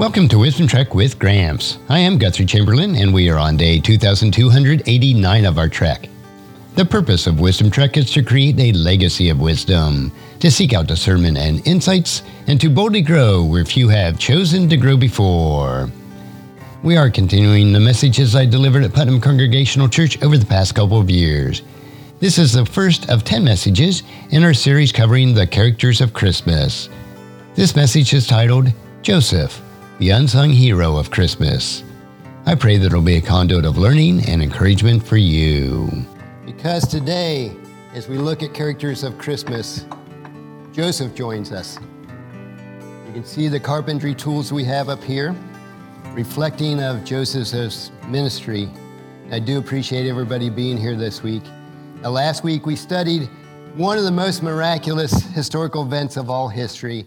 Welcome to Wisdom Trek with Gramps. I am Guthrie Chamberlain, and we are on day 2289 of our trek. The purpose of Wisdom Trek is to create a legacy of wisdom, to seek out discernment and insights, and to boldly grow where few have chosen to grow before. We are continuing the messages I delivered at Putnam Congregational Church over the past couple of years. This is the first of 10 messages in our series covering the characters of Christmas. This message is titled Joseph the unsung hero of Christmas. I pray that it'll be a conduit of learning and encouragement for you. Because today, as we look at characters of Christmas, Joseph joins us. You can see the carpentry tools we have up here, reflecting of Joseph's ministry. I do appreciate everybody being here this week. Now, last week we studied one of the most miraculous historical events of all history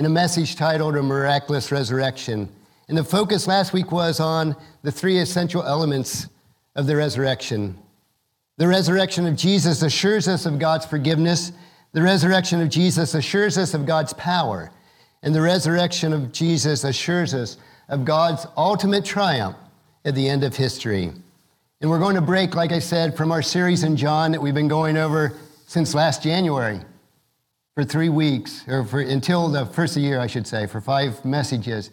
in a message titled A Miraculous Resurrection. And the focus last week was on the three essential elements of the resurrection. The resurrection of Jesus assures us of God's forgiveness. The resurrection of Jesus assures us of God's power. And the resurrection of Jesus assures us of God's ultimate triumph at the end of history. And we're going to break, like I said, from our series in John that we've been going over since last January for three weeks, or for, until the first of the year, I should say, for five messages.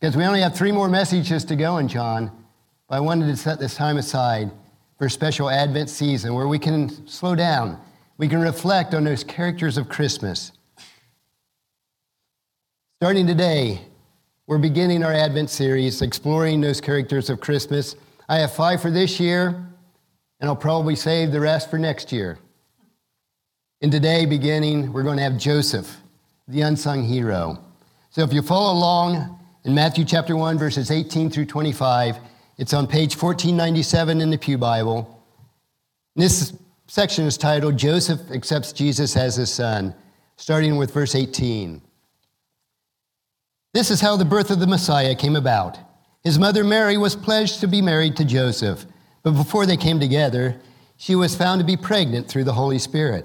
Because we only have three more messages to go in John. But I wanted to set this time aside for a special Advent season where we can slow down. We can reflect on those characters of Christmas. Starting today, we're beginning our Advent series exploring those characters of Christmas. I have five for this year, and I'll probably save the rest for next year. And today, beginning, we're going to have Joseph, the unsung hero. So if you follow along in Matthew chapter 1, verses 18 through 25, it's on page 1497 in the Pew Bible. This section is titled Joseph Accepts Jesus as His Son, starting with verse 18. This is how the birth of the Messiah came about. His mother Mary was pledged to be married to Joseph, but before they came together, she was found to be pregnant through the Holy Spirit.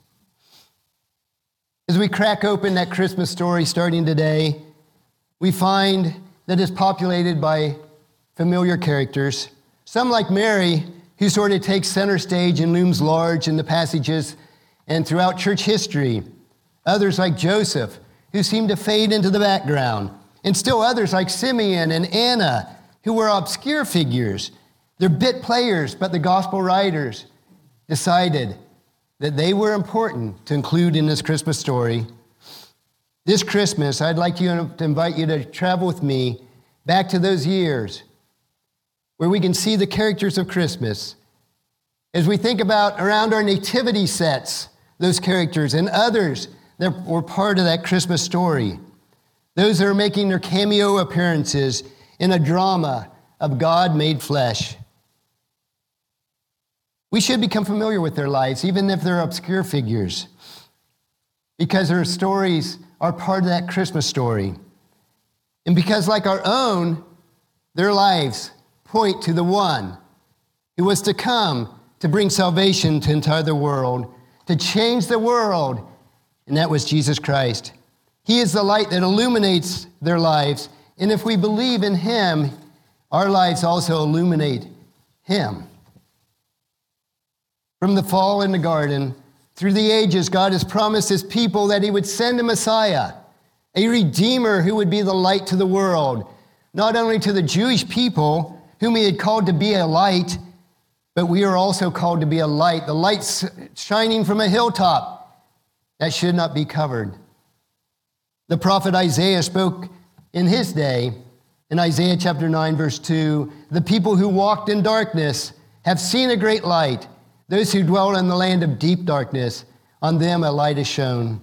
As we crack open that Christmas story starting today, we find that it's populated by familiar characters. Some, like Mary, who sort of takes center stage and looms large in the passages and throughout church history. Others, like Joseph, who seem to fade into the background. And still others, like Simeon and Anna, who were obscure figures. They're bit players, but the gospel writers decided that they were important to include in this Christmas story. This Christmas, I'd like to invite you to travel with me back to those years where we can see the characters of Christmas. As we think about around our nativity sets, those characters and others that were part of that Christmas story. Those that are making their cameo appearances in a drama of God made flesh. We should become familiar with their lives, even if they're obscure figures, because their stories are part of that Christmas story. And because, like our own, their lives point to the one who was to come to bring salvation to entire the world, to change the world, and that was Jesus Christ. He is the light that illuminates their lives, and if we believe in Him, our lives also illuminate Him. From the fall in the garden, through the ages, God has promised his people that he would send a Messiah, a Redeemer who would be the light to the world, not only to the Jewish people, whom he had called to be a light, but we are also called to be a light, the light shining from a hilltop that should not be covered. The prophet Isaiah spoke in his day, in Isaiah chapter 9, verse 2 The people who walked in darkness have seen a great light. Those who dwell in the land of deep darkness, on them a light is shone.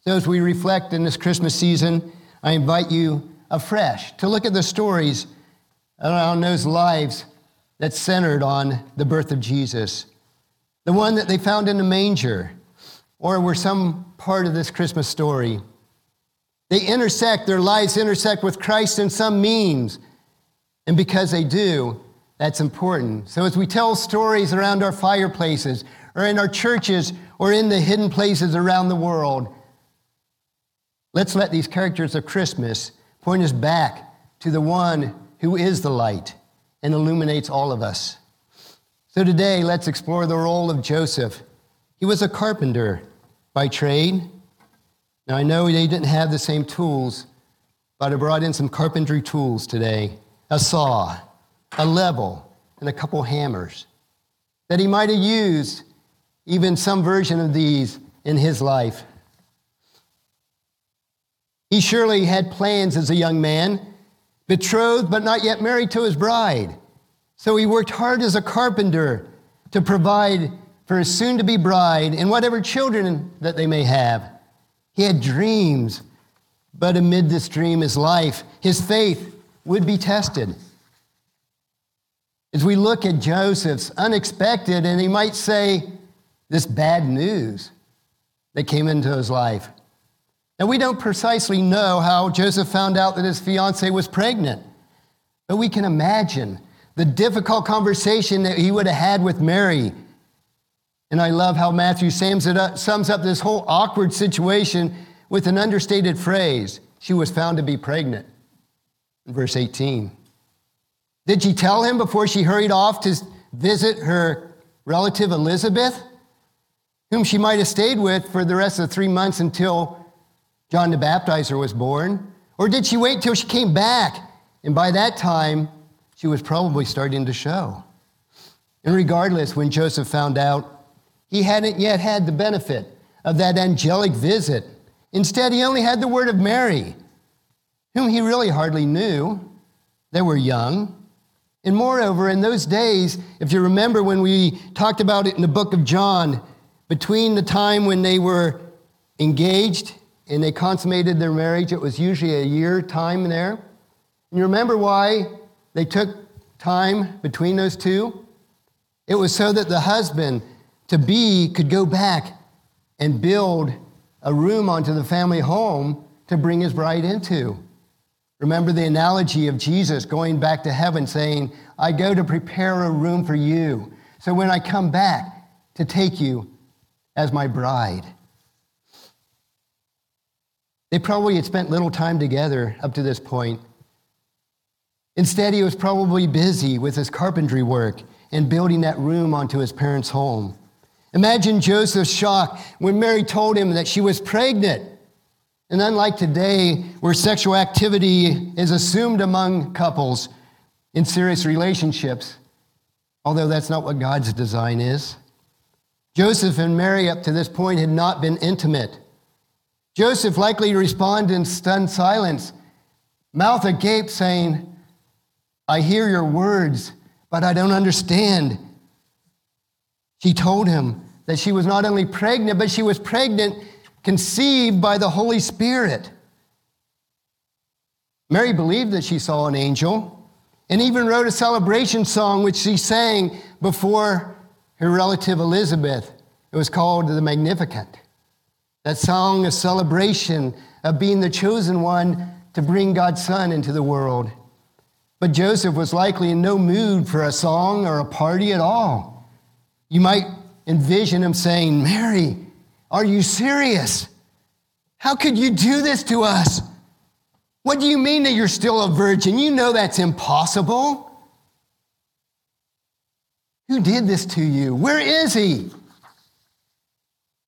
So, as we reflect in this Christmas season, I invite you afresh to look at the stories around those lives that centered on the birth of Jesus. The one that they found in the manger, or were some part of this Christmas story. They intersect, their lives intersect with Christ in some means. And because they do, that's important. So as we tell stories around our fireplaces, or in our churches, or in the hidden places around the world, Let's let these characters of Christmas point us back to the one who is the light and illuminates all of us. So today, let's explore the role of Joseph. He was a carpenter by trade. Now, I know they didn't have the same tools, but I brought in some carpentry tools today a saw, a level, and a couple hammers that he might have used even some version of these in his life. He surely had plans as a young man, betrothed but not yet married to his bride. So he worked hard as a carpenter to provide for his soon to be bride and whatever children that they may have. He had dreams, but amid this dream, his life, his faith would be tested. As we look at Joseph's unexpected, and he might say, this bad news that came into his life. Now, we don't precisely know how Joseph found out that his fiancee was pregnant, but we can imagine the difficult conversation that he would have had with Mary. And I love how Matthew sums, up, sums up this whole awkward situation with an understated phrase she was found to be pregnant. Verse 18. Did she tell him before she hurried off to visit her relative Elizabeth, whom she might have stayed with for the rest of the three months until John the Baptizer was born? Or did she wait till she came back? And by that time, she was probably starting to show. And regardless, when Joseph found out, he hadn't yet had the benefit of that angelic visit. Instead, he only had the word of Mary, whom he really hardly knew. They were young. And moreover, in those days, if you remember when we talked about it in the book of John, between the time when they were engaged and they consummated their marriage. It was usually a year time there. And you remember why they took time between those two? It was so that the husband to be could go back and build a room onto the family home to bring his bride into. Remember the analogy of Jesus going back to heaven saying, I go to prepare a room for you. So when I come back to take you as my bride. They probably had spent little time together up to this point. Instead, he was probably busy with his carpentry work and building that room onto his parents' home. Imagine Joseph's shock when Mary told him that she was pregnant. And unlike today, where sexual activity is assumed among couples in serious relationships, although that's not what God's design is, Joseph and Mary up to this point had not been intimate. Joseph likely responded in stunned silence, mouth agape, saying, I hear your words, but I don't understand. She told him that she was not only pregnant, but she was pregnant, conceived by the Holy Spirit. Mary believed that she saw an angel and even wrote a celebration song which she sang before her relative Elizabeth. It was called the Magnificat. That song, a celebration of being the chosen one to bring God's Son into the world. But Joseph was likely in no mood for a song or a party at all. You might envision him saying, Mary, are you serious? How could you do this to us? What do you mean that you're still a virgin? You know that's impossible. Who did this to you? Where is he?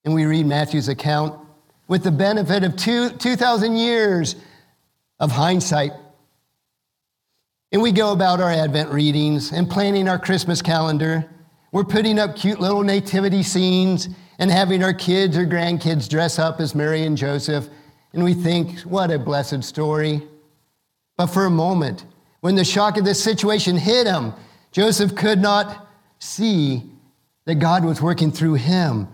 And we read Matthew's account with the benefit of two, 2,000 years of hindsight. And we go about our Advent readings and planning our Christmas calendar. We're putting up cute little nativity scenes and having our kids or grandkids dress up as Mary and Joseph. And we think, what a blessed story. But for a moment, when the shock of this situation hit him, Joseph could not see that God was working through him,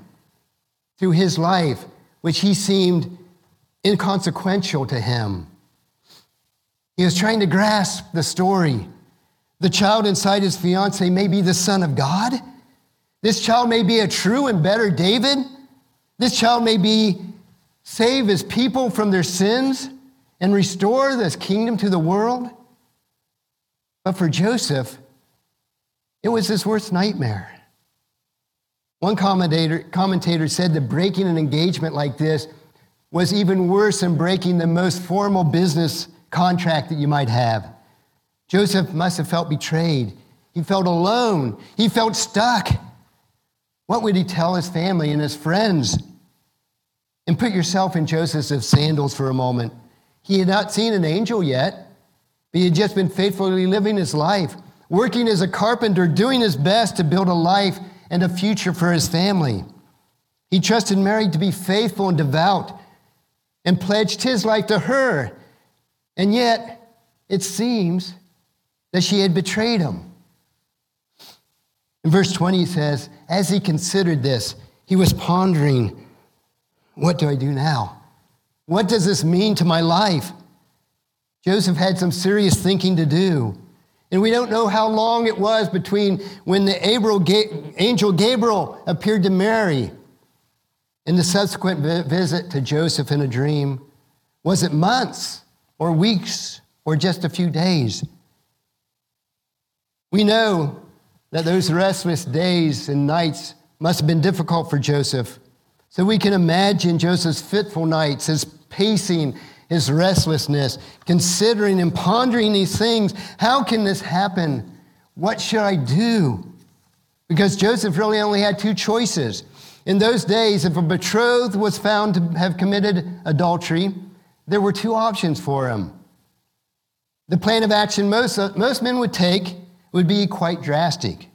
through his life, which he seemed inconsequential to him. He was trying to grasp the story. The child inside his fiance may be the Son of God. This child may be a true and better David. This child may be save his people from their sins and restore this kingdom to the world. But for Joseph, it was his worst nightmare. One commentator, commentator said that breaking an engagement like this was even worse than breaking the most formal business contract that you might have. Joseph must have felt betrayed. He felt alone. He felt stuck. What would he tell his family and his friends? And put yourself in Joseph's sandals for a moment. He had not seen an angel yet, but he had just been faithfully living his life, working as a carpenter, doing his best to build a life and a future for his family. He trusted Mary to be faithful and devout and pledged his life to her. And yet, it seems that she had betrayed him. In verse 20, he says, As he considered this, he was pondering, What do I do now? What does this mean to my life? Joseph had some serious thinking to do. And we don't know how long it was between when the angel Gabriel appeared to Mary and the subsequent visit to Joseph in a dream. Was it months or weeks or just a few days? We know that those restless days and nights must have been difficult for Joseph. So we can imagine Joseph's fitful nights, his pacing, his restlessness, considering and pondering these things. How can this happen? What should I do? Because Joseph really only had two choices. In those days, if a betrothed was found to have committed adultery, there were two options for him. The plan of action most, most men would take would be quite drastic.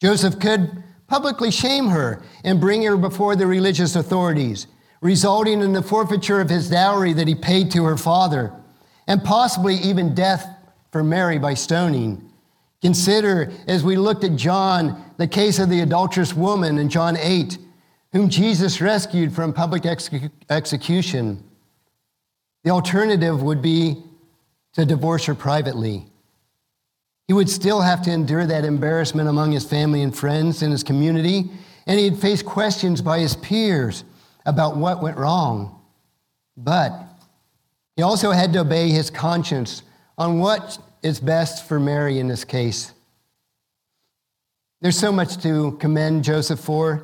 Joseph could publicly shame her and bring her before the religious authorities, resulting in the forfeiture of his dowry that he paid to her father, and possibly even death for Mary by stoning. Consider, as we looked at John, the case of the adulterous woman in John 8, whom Jesus rescued from public execution. The alternative would be to divorce her privately. He would still have to endure that embarrassment among his family and friends in his community, and he'd face questions by his peers about what went wrong. But he also had to obey his conscience on what is best for Mary in this case. There's so much to commend Joseph for,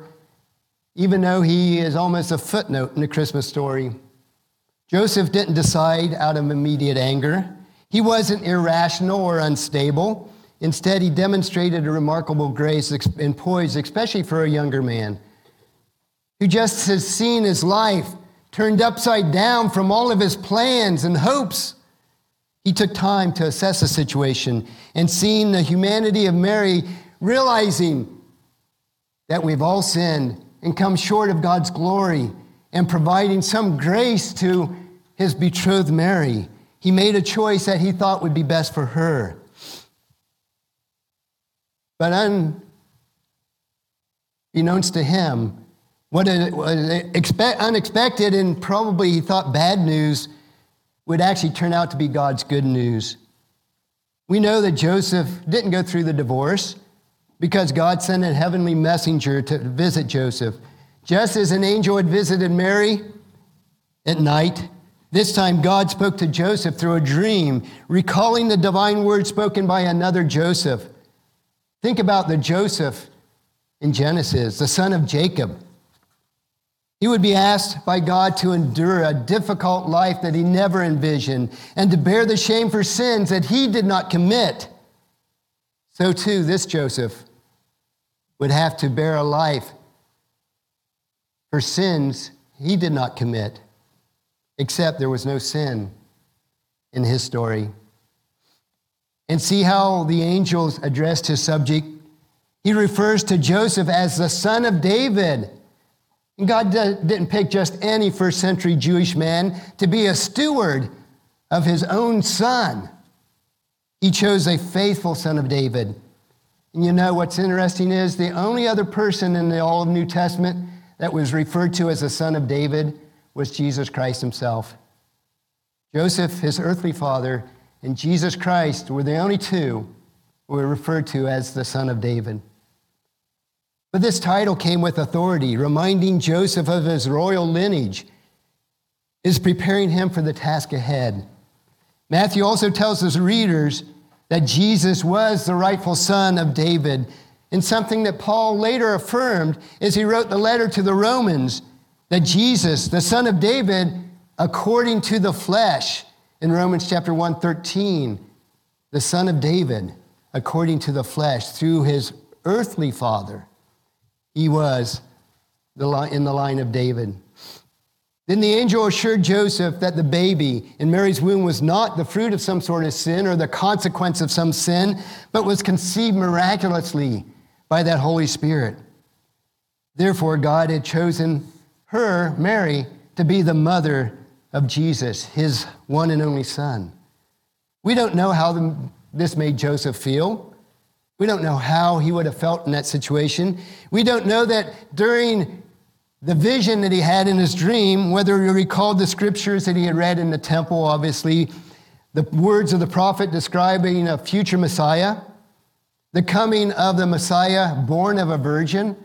even though he is almost a footnote in the Christmas story. Joseph didn't decide out of immediate anger. He wasn't irrational or unstable. Instead, he demonstrated a remarkable grace and poise, especially for a younger man who just has seen his life turned upside down from all of his plans and hopes. He took time to assess the situation and seeing the humanity of Mary, realizing that we've all sinned and come short of God's glory and providing some grace to his betrothed Mary. He made a choice that he thought would be best for her. But unbeknownst to him, what unexpected and probably he thought bad news would actually turn out to be God's good news. We know that Joseph didn't go through the divorce because God sent a heavenly messenger to visit Joseph. Just as an angel had visited Mary at night, this time, God spoke to Joseph through a dream, recalling the divine word spoken by another Joseph. Think about the Joseph in Genesis, the son of Jacob. He would be asked by God to endure a difficult life that he never envisioned and to bear the shame for sins that he did not commit. So, too, this Joseph would have to bear a life for sins he did not commit except there was no sin in his story. And see how the angels addressed his subject? He refers to Joseph as the son of David. And God didn't pick just any first century Jewish man to be a steward of his own son. He chose a faithful son of David. And you know what's interesting is the only other person in the all of New Testament that was referred to as a son of David was Jesus Christ himself. Joseph, his earthly father, and Jesus Christ were the only two who were referred to as the son of David. But this title came with authority, reminding Joseph of his royal lineage, is preparing him for the task ahead. Matthew also tells his readers that Jesus was the rightful son of David, and something that Paul later affirmed as he wrote the letter to the Romans that Jesus, the son of David, according to the flesh, in Romans chapter 1 13, the son of David, according to the flesh, through his earthly father, he was in the line of David. Then the angel assured Joseph that the baby in Mary's womb was not the fruit of some sort of sin or the consequence of some sin, but was conceived miraculously by that Holy Spirit. Therefore, God had chosen her, Mary, to be the mother of Jesus, his one and only son. We don't know how this made Joseph feel. We don't know how he would have felt in that situation. We don't know that during the vision that he had in his dream, whether he recalled the scriptures that he had read in the temple, obviously, the words of the prophet describing a future Messiah, the coming of the Messiah born of a virgin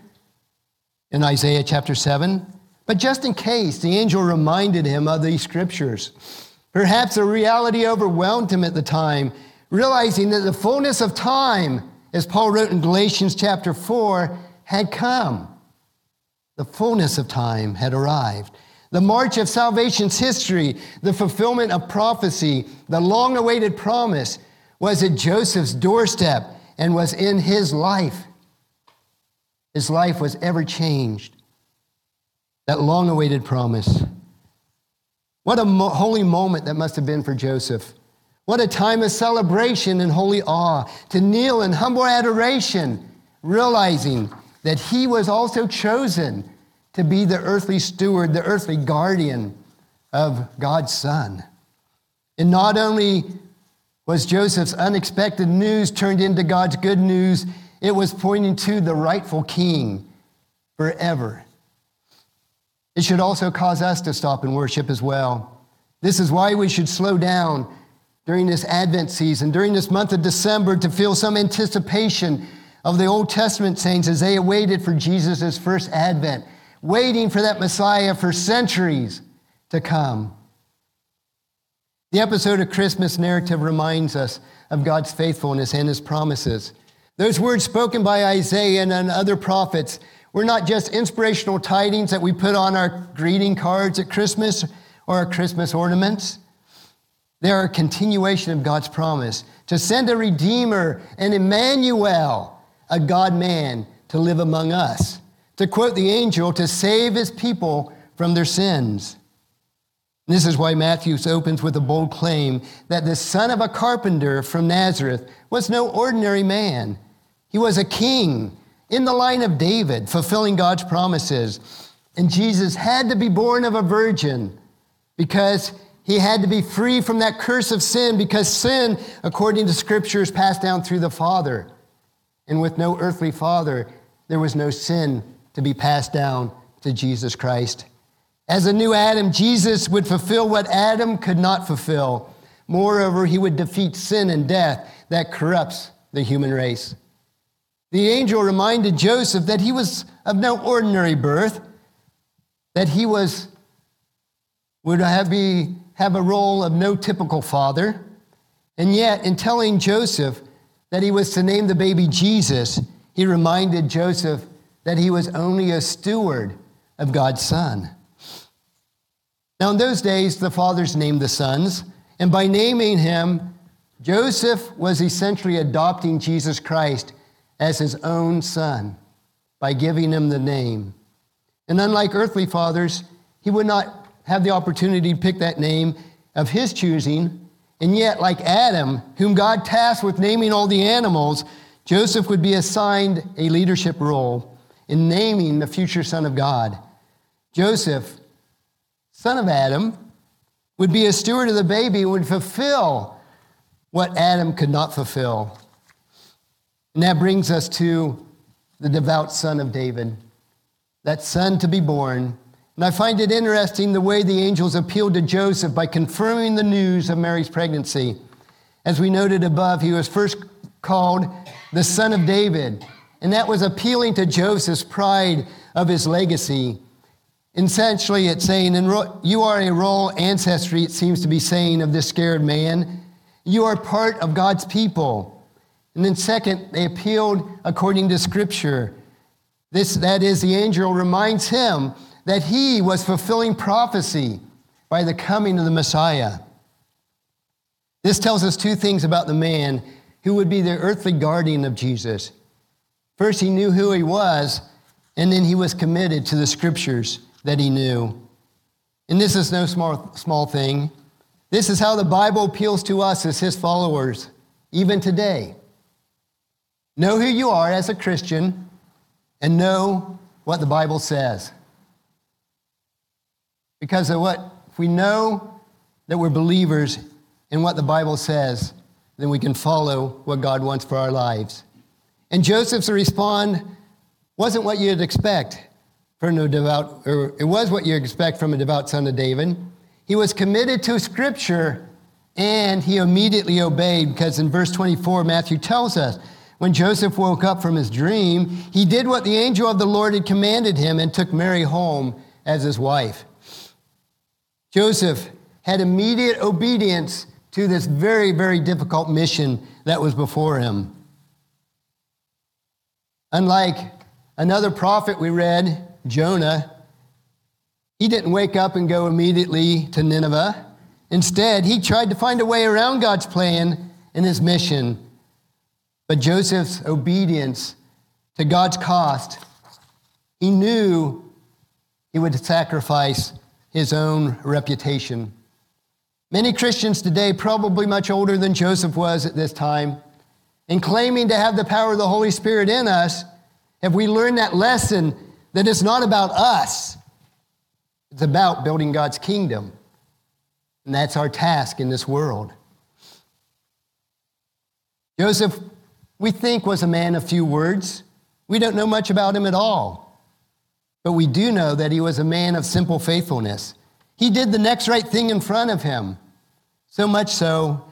in Isaiah chapter 7. But just in case, the angel reminded him of these scriptures. Perhaps a reality overwhelmed him at the time, realizing that the fullness of time, as Paul wrote in Galatians chapter 4, had come. The fullness of time had arrived. The march of salvation's history, the fulfillment of prophecy, the long awaited promise was at Joseph's doorstep and was in his life. His life was ever changed. That long awaited promise. What a mo- holy moment that must have been for Joseph. What a time of celebration and holy awe to kneel in humble adoration, realizing that he was also chosen to be the earthly steward, the earthly guardian of God's Son. And not only was Joseph's unexpected news turned into God's good news, it was pointing to the rightful king forever. It should also cause us to stop and worship as well. This is why we should slow down during this Advent season, during this month of December, to feel some anticipation of the Old Testament saints as they awaited for Jesus' first advent, waiting for that Messiah for centuries to come. The episode of Christmas narrative reminds us of God's faithfulness and his promises. Those words spoken by Isaiah and other prophets were not just inspirational tidings that we put on our greeting cards at Christmas or our Christmas ornaments. They are a continuation of God's promise to send a Redeemer, an Emmanuel, a God man, to live among us. To quote the angel, to save his people from their sins. This is why Matthew opens with a bold claim that the son of a carpenter from Nazareth was no ordinary man. He was a king in the line of David, fulfilling God's promises. And Jesus had to be born of a virgin because he had to be free from that curse of sin because sin, according to scripture, is passed down through the Father. And with no earthly father, there was no sin to be passed down to Jesus Christ. As a new Adam, Jesus would fulfill what Adam could not fulfill. Moreover, he would defeat sin and death that corrupts the human race. The angel reminded Joseph that he was of no ordinary birth, that he was, would have, be, have a role of no typical father. And yet, in telling Joseph that he was to name the baby Jesus, he reminded Joseph that he was only a steward of God's Son. Now, in those days, the fathers named the sons, and by naming him, Joseph was essentially adopting Jesus Christ as his own son by giving him the name. And unlike earthly fathers, he would not have the opportunity to pick that name of his choosing. And yet, like Adam, whom God tasked with naming all the animals, Joseph would be assigned a leadership role in naming the future Son of God. Joseph, son of Adam, would be a steward of the baby and would fulfill what Adam could not fulfill. And that brings us to the devout son of David, that son to be born. And I find it interesting the way the angels appealed to Joseph by confirming the news of Mary's pregnancy. As we noted above, he was first called the son of David, and that was appealing to Joseph's pride of his legacy. Essentially, it's saying, You are a royal ancestry, it seems to be saying of this scared man. You are part of God's people. And then, second, they appealed according to Scripture. This, that is, the angel reminds him that he was fulfilling prophecy by the coming of the Messiah. This tells us two things about the man who would be the earthly guardian of Jesus. First, he knew who he was, and then he was committed to the scriptures that he knew. And this is no small, small thing. This is how the Bible appeals to us as his followers, even today. Know who you are as a Christian and know what the Bible says. Because of what, if we know that we're believers in what the Bible says, then we can follow what God wants for our lives. And Joseph's response wasn't what you'd expect from a devout, or it was what you expect from a devout son of David. He was committed to Scripture and he immediately obeyed because in verse 24, Matthew tells us when Joseph woke up from his dream, he did what the angel of the Lord had commanded him and took Mary home as his wife. Joseph had immediate obedience to this very, very difficult mission that was before him. Unlike another prophet we read, Jonah, he didn't wake up and go immediately to Nineveh. Instead, he tried to find a way around God's plan and his mission. But Joseph's obedience to God's cost, he knew he would sacrifice his own reputation. Many Christians today, probably much older than Joseph was at this time, in claiming to have the power of the Holy Spirit in us, have we learned that lesson that it's not about us, it's about building God's kingdom. And that's our task in this world. Joseph, we think, was a man of few words. We don't know much about him at all. But we do know that he was a man of simple faithfulness. He did the next right thing in front of him. So much so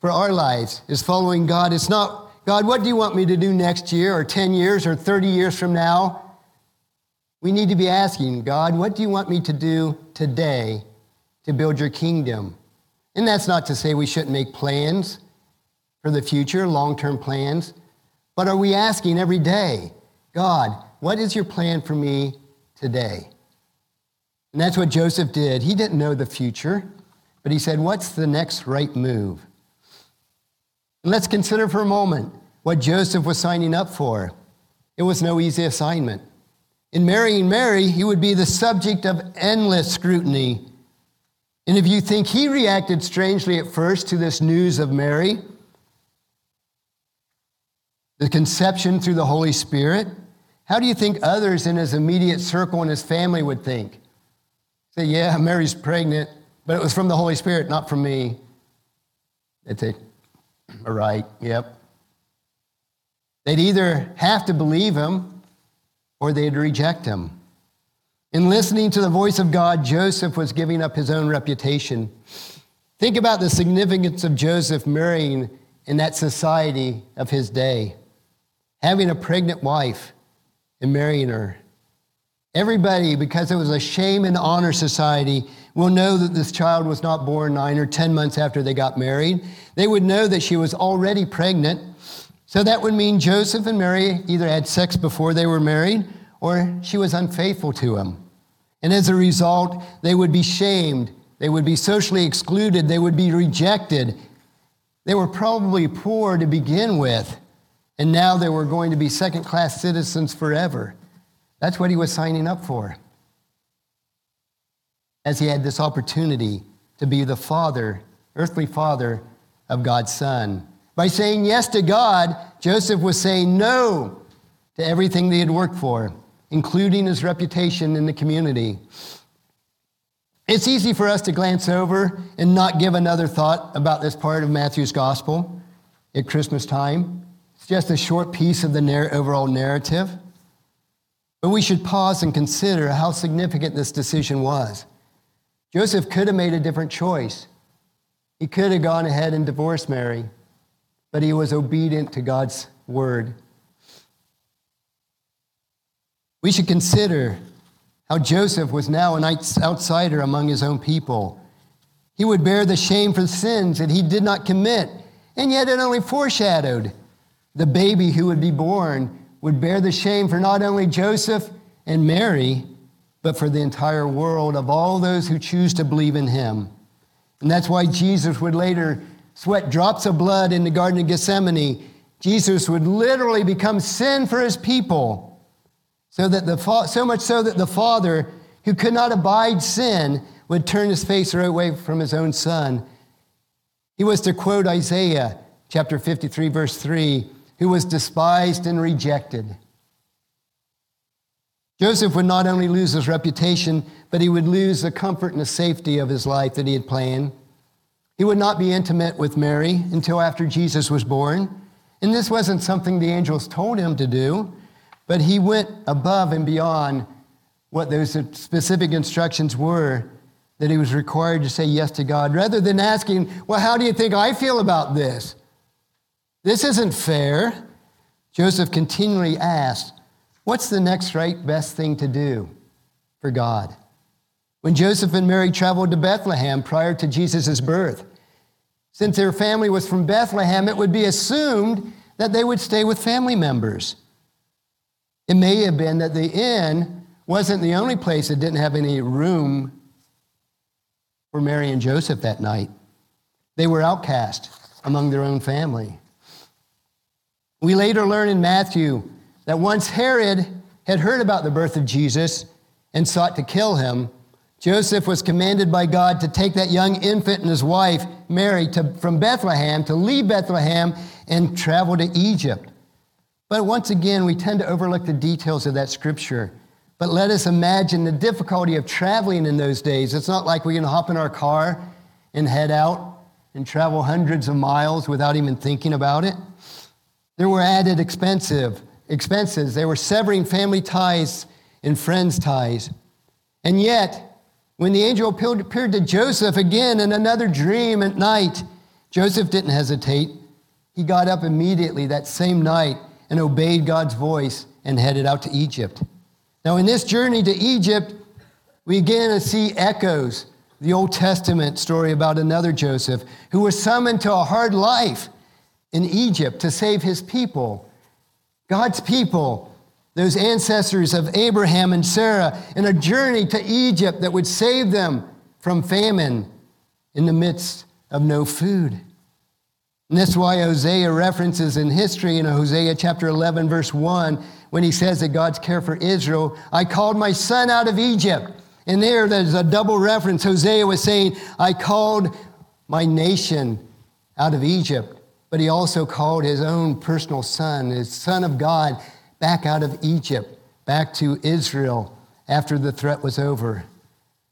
for our lives is following God. It's not, God, what do you want me to do next year or 10 years or 30 years from now? We need to be asking, God, what do you want me to do today to build your kingdom? And that's not to say we shouldn't make plans for the future, long term plans, but are we asking every day, God, what is your plan for me today? And that's what Joseph did. He didn't know the future, but he said, What's the next right move? And let's consider for a moment what Joseph was signing up for. It was no easy assignment. In marrying Mary, he would be the subject of endless scrutiny. And if you think he reacted strangely at first to this news of Mary, the conception through the Holy Spirit, how do you think others in his immediate circle and his family would think? Say, yeah, Mary's pregnant, but it was from the Holy Spirit, not from me. They'd say, all right, yep. They'd either have to believe him or they'd reject him. In listening to the voice of God, Joseph was giving up his own reputation. Think about the significance of Joseph marrying in that society of his day, having a pregnant wife and marrying her. Everybody, because it was a shame and honor society, will know that this child was not born nine or 10 months after they got married. They would know that she was already pregnant so that would mean Joseph and Mary either had sex before they were married or she was unfaithful to him. And as a result, they would be shamed, they would be socially excluded, they would be rejected. They were probably poor to begin with, and now they were going to be second class citizens forever. That's what he was signing up for. As he had this opportunity to be the father earthly father of God's son. By saying yes to God, Joseph was saying no to everything they had worked for, including his reputation in the community. It's easy for us to glance over and not give another thought about this part of Matthew's gospel at Christmas time. Just a short piece of the narr- overall narrative. But we should pause and consider how significant this decision was. Joseph could have made a different choice. He could have gone ahead and divorced Mary, but he was obedient to God's word. We should consider how Joseph was now an outsider among his own people. He would bear the shame for sins that he did not commit, and yet it only foreshadowed the baby who would be born would bear the shame for not only Joseph and Mary, but for the entire world of all those who choose to believe in him. And that's why Jesus would later sweat drops of blood in the Garden of Gethsemane. Jesus would literally become sin for his people, so, that the, so much so that the Father, who could not abide sin, would turn his face right away from his own Son. He was to quote Isaiah chapter 53, verse 3 who was despised and rejected. Joseph would not only lose his reputation, but he would lose the comfort and the safety of his life that he had planned. He would not be intimate with Mary until after Jesus was born. And this wasn't something the angels told him to do, but he went above and beyond what those specific instructions were that he was required to say yes to God, rather than asking, Well, how do you think I feel about this? This isn't fair. Joseph continually asked, What's the next right best thing to do for God? When Joseph and Mary traveled to Bethlehem prior to Jesus' birth, since their family was from Bethlehem, it would be assumed that they would stay with family members. It may have been that the inn wasn't the only place that didn't have any room for Mary and Joseph that night. They were outcast among their own family. We later learn in Matthew that once Herod had heard about the birth of Jesus and sought to kill him, Joseph was commanded by God to take that young infant and his wife, Mary, to, from Bethlehem, to leave Bethlehem and travel to Egypt. But once again, we tend to overlook the details of that scripture. But let us imagine the difficulty of traveling in those days. It's not like we can hop in our car and head out and travel hundreds of miles without even thinking about it. There were added expensive expenses. They were severing family ties and friends' ties. And yet, when the angel appeared to Joseph again in another dream at night, Joseph didn't hesitate. He got up immediately that same night and obeyed God's voice and headed out to Egypt. Now, in this journey to Egypt, we again see echoes the Old Testament story about another Joseph who was summoned to a hard life in Egypt to save his people, God's people, those ancestors of Abraham and Sarah, in a journey to Egypt that would save them from famine in the midst of no food. And that's why Hosea references in history in Hosea chapter 11, verse 1, when he says that God's care for Israel, I called my son out of Egypt. And there, there's a double reference. Hosea was saying, I called my nation out of Egypt but he also called his own personal son, his son of God, back out of Egypt, back to Israel after the threat was over.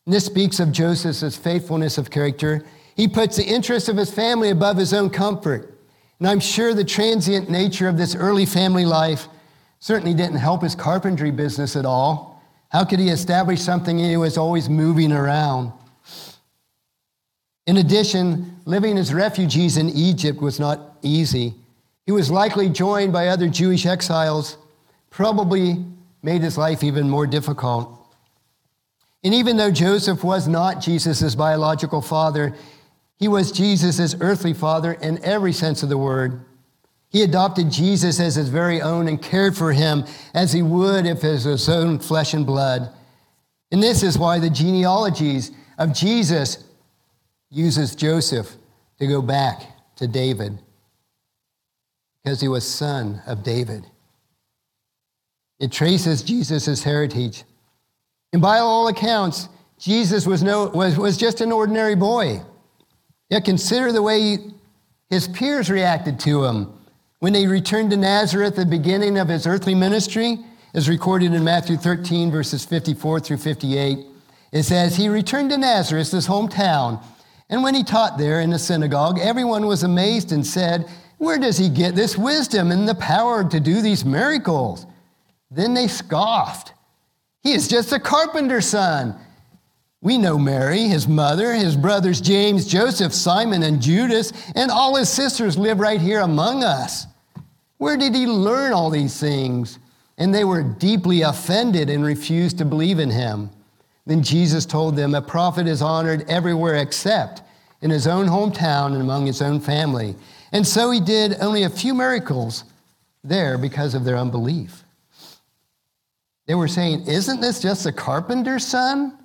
And this speaks of Joseph's faithfulness of character. He puts the interest of his family above his own comfort. And I'm sure the transient nature of this early family life certainly didn't help his carpentry business at all. How could he establish something he was always moving around? In addition, living as refugees in Egypt was not easy. He was likely joined by other Jewish exiles, probably made his life even more difficult. And even though Joseph was not Jesus' biological father, he was Jesus' earthly father in every sense of the word. He adopted Jesus as his very own and cared for him as he would if it was his own flesh and blood. And this is why the genealogies of Jesus uses Joseph to go back to David because he was son of David. It traces Jesus' heritage. And by all accounts, Jesus was, no, was, was just an ordinary boy. Yet consider the way his peers reacted to him. When they returned to Nazareth at the beginning of his earthly ministry, as recorded in Matthew 13, verses 54 through 58, it says, He returned to Nazareth, his hometown, and when he taught there in the synagogue, everyone was amazed and said, Where does he get this wisdom and the power to do these miracles? Then they scoffed. He is just a carpenter's son. We know Mary, his mother, his brothers James, Joseph, Simon, and Judas, and all his sisters live right here among us. Where did he learn all these things? And they were deeply offended and refused to believe in him. Then Jesus told them, A prophet is honored everywhere except in his own hometown and among his own family. And so he did only a few miracles there because of their unbelief. They were saying, Isn't this just a carpenter's son?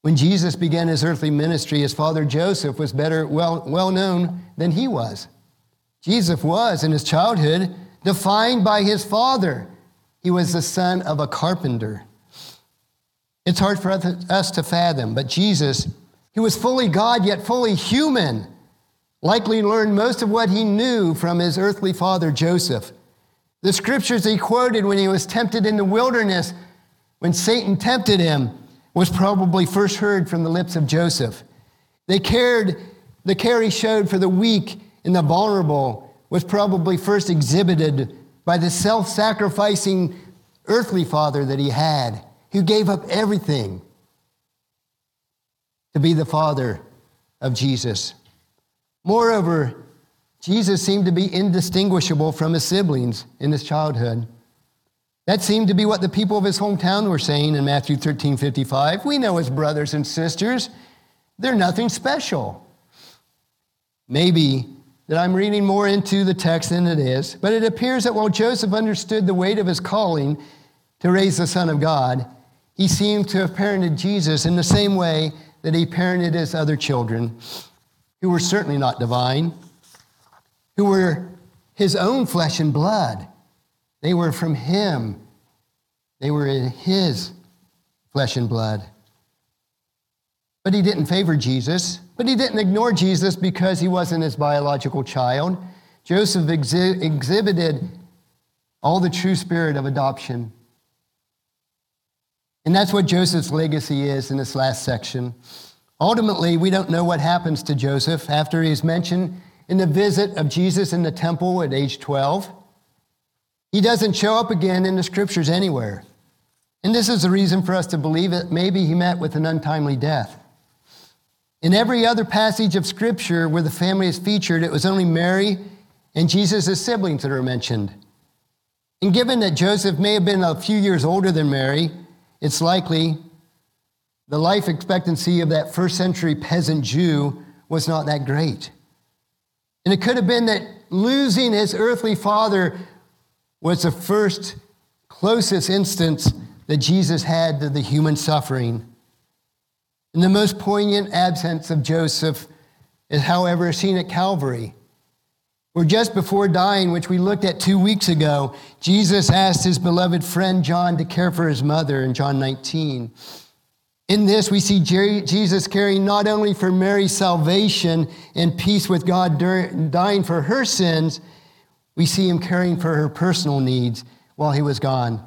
When Jesus began his earthly ministry, his father Joseph was better well, well known than he was. Jesus was, in his childhood, defined by his father. He was the son of a carpenter. It's hard for us to fathom, but Jesus, he was fully God yet fully human, likely learned most of what he knew from his earthly father Joseph. The scriptures he quoted when he was tempted in the wilderness, when Satan tempted him, was probably first heard from the lips of Joseph. They cared, the care he showed for the weak and the vulnerable was probably first exhibited by the self sacrificing earthly father that he had, who gave up everything to be the father of Jesus. Moreover, Jesus seemed to be indistinguishable from his siblings in his childhood. That seemed to be what the people of his hometown were saying in Matthew 13 55. We know his brothers and sisters, they're nothing special. Maybe that I'm reading more into the text than it is, but it appears that while Joseph understood the weight of his calling to raise the Son of God, he seemed to have parented Jesus in the same way that he parented his other children, who were certainly not divine, who were his own flesh and blood. They were from him, they were in his flesh and blood. But he didn't favor Jesus, but he didn't ignore Jesus because he wasn't his biological child. Joseph exhi- exhibited all the true spirit of adoption. And that's what Joseph's legacy is in this last section. Ultimately, we don't know what happens to Joseph after he's mentioned in the visit of Jesus in the temple at age 12. He doesn't show up again in the scriptures anywhere. And this is a reason for us to believe that maybe he met with an untimely death. In every other passage of scripture where the family is featured, it was only Mary and Jesus' siblings that are mentioned. And given that Joseph may have been a few years older than Mary, it's likely the life expectancy of that first century peasant Jew was not that great. And it could have been that losing his earthly father was the first closest instance that Jesus had to the human suffering. And the most poignant absence of Joseph is, however, seen at Calvary, where just before dying, which we looked at two weeks ago, Jesus asked his beloved friend John to care for his mother in John 19. In this, we see Jesus caring not only for Mary's salvation and peace with God during, dying for her sins, we see him caring for her personal needs while he was gone.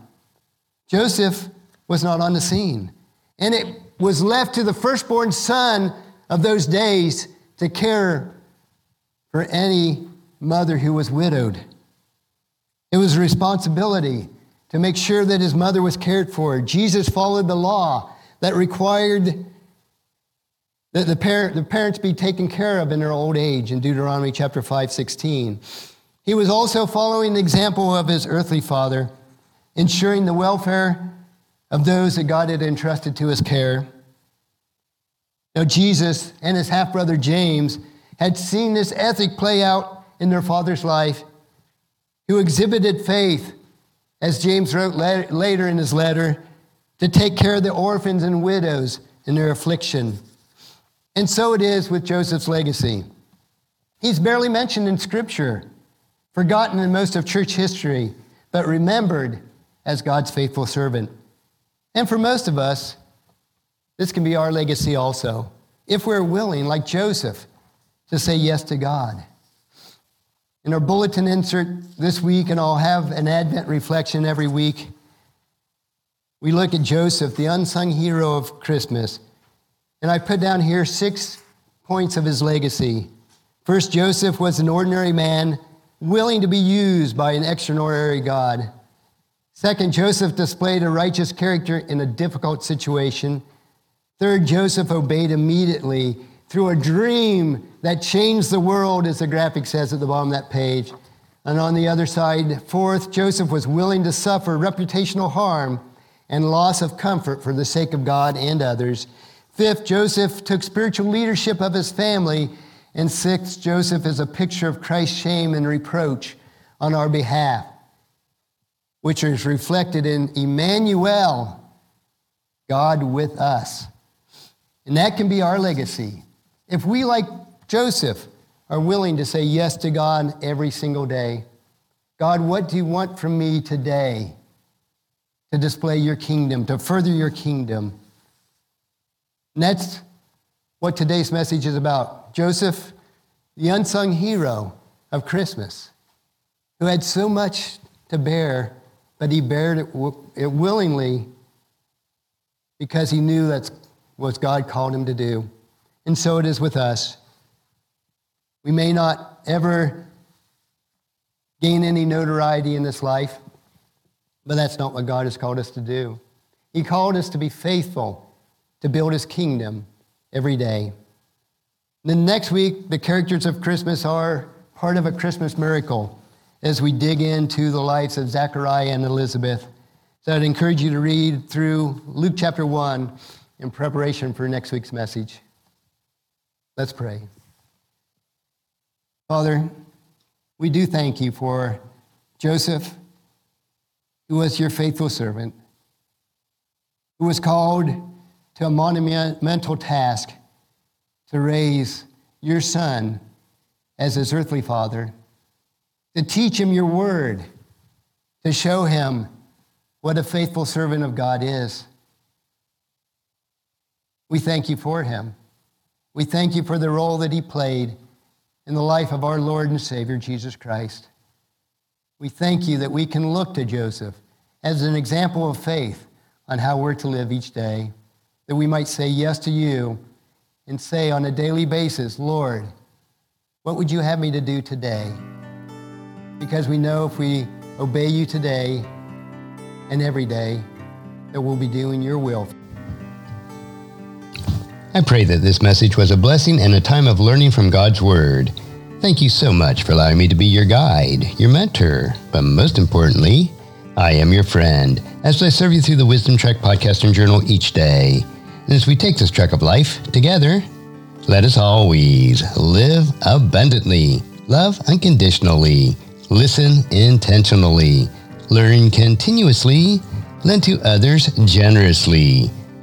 Joseph was not on the scene, and it was left to the firstborn son of those days to care for any mother who was widowed. It was a responsibility to make sure that his mother was cared for. Jesus followed the law that required that the, parent, the parents be taken care of in their old age in Deuteronomy chapter 5, 16. He was also following the example of his earthly father, ensuring the welfare of those that God had entrusted to his care. Now, Jesus and his half brother James had seen this ethic play out in their father's life, who exhibited faith, as James wrote later in his letter, to take care of the orphans and widows in their affliction. And so it is with Joseph's legacy. He's barely mentioned in Scripture, forgotten in most of church history, but remembered as God's faithful servant. And for most of us, this can be our legacy also. if we're willing, like Joseph, to say yes to God. In our bulletin insert this week, and I'll have an Advent reflection every week, we look at Joseph, the unsung hero of Christmas. And I put down here six points of his legacy. First, Joseph was an ordinary man willing to be used by an extraordinary God. Second, Joseph displayed a righteous character in a difficult situation. Third, Joseph obeyed immediately through a dream that changed the world, as the graphic says at the bottom of that page. And on the other side, fourth, Joseph was willing to suffer reputational harm and loss of comfort for the sake of God and others. Fifth, Joseph took spiritual leadership of his family. And sixth, Joseph is a picture of Christ's shame and reproach on our behalf, which is reflected in Emmanuel, God with us. And that can be our legacy. If we, like Joseph, are willing to say yes to God every single day, God, what do you want from me today to display your kingdom, to further your kingdom? And that's what today's message is about. Joseph, the unsung hero of Christmas, who had so much to bear, but he bared it, it willingly because he knew that's what God called him to do. And so it is with us. We may not ever gain any notoriety in this life, but that's not what God has called us to do. He called us to be faithful to build his kingdom every day. Then next week, the characters of Christmas are part of a Christmas miracle as we dig into the lives of Zechariah and Elizabeth. So I'd encourage you to read through Luke chapter 1 in preparation for next week's message. Let's pray. Father, we do thank you for Joseph, who was your faithful servant, who was called to a monumental task to raise your son as his earthly father, to teach him your word, to show him what a faithful servant of God is. We thank you for him. We thank you for the role that he played in the life of our Lord and Savior, Jesus Christ. We thank you that we can look to Joseph as an example of faith on how we're to live each day that we might say yes to you and say on a daily basis, Lord, what would you have me to do today? Because we know if we obey you today and every day, that we'll be doing your will. I pray that this message was a blessing and a time of learning from God's Word. Thank you so much for allowing me to be your guide, your mentor, but most importantly, I am your friend as I serve you through the Wisdom Trek podcast and journal each day. And as we take this trek of life together, let us always live abundantly, love unconditionally, listen intentionally, learn continuously, lend to others generously,